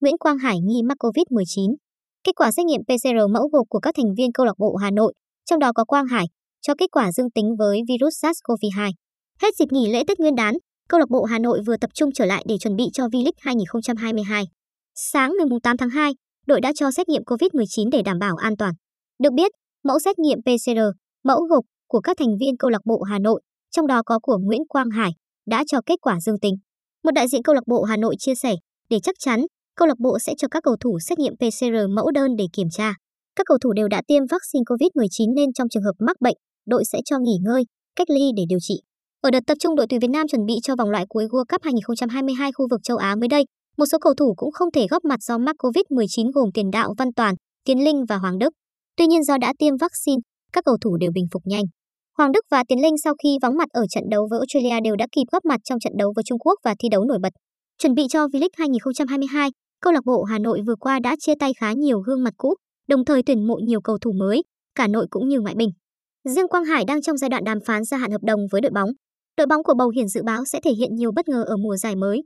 Nguyễn Quang Hải nghi mắc COVID-19. Kết quả xét nghiệm PCR mẫu gộp của các thành viên câu lạc bộ Hà Nội, trong đó có Quang Hải, cho kết quả dương tính với virus SARS-CoV-2. Hết dịp nghỉ lễ Tết Nguyên đán, câu lạc bộ Hà Nội vừa tập trung trở lại để chuẩn bị cho V-League 2022. Sáng ngày 8 tháng 2, đội đã cho xét nghiệm COVID-19 để đảm bảo an toàn. Được biết, mẫu xét nghiệm PCR, mẫu gộp của các thành viên câu lạc bộ Hà Nội, trong đó có của Nguyễn Quang Hải, đã cho kết quả dương tính. Một đại diện câu lạc bộ Hà Nội chia sẻ, để chắc chắn, câu lạc bộ sẽ cho các cầu thủ xét nghiệm PCR mẫu đơn để kiểm tra. Các cầu thủ đều đã tiêm vaccine COVID-19 nên trong trường hợp mắc bệnh, đội sẽ cho nghỉ ngơi, cách ly để điều trị. Ở đợt tập trung đội tuyển Việt Nam chuẩn bị cho vòng loại cuối World Cup 2022 khu vực châu Á mới đây, một số cầu thủ cũng không thể góp mặt do mắc COVID-19 gồm tiền đạo Văn Toàn, Tiến Linh và Hoàng Đức. Tuy nhiên do đã tiêm vaccine, các cầu thủ đều bình phục nhanh. Hoàng Đức và Tiến Linh sau khi vắng mặt ở trận đấu với Australia đều đã kịp góp mặt trong trận đấu với Trung Quốc và thi đấu nổi bật. Chuẩn bị cho V-League 2022, câu lạc bộ Hà Nội vừa qua đã chia tay khá nhiều gương mặt cũ, đồng thời tuyển mộ nhiều cầu thủ mới, cả nội cũng như ngoại binh. Riêng Quang Hải đang trong giai đoạn đàm phán gia hạn hợp đồng với đội bóng. Đội bóng của Bầu Hiển dự báo sẽ thể hiện nhiều bất ngờ ở mùa giải mới.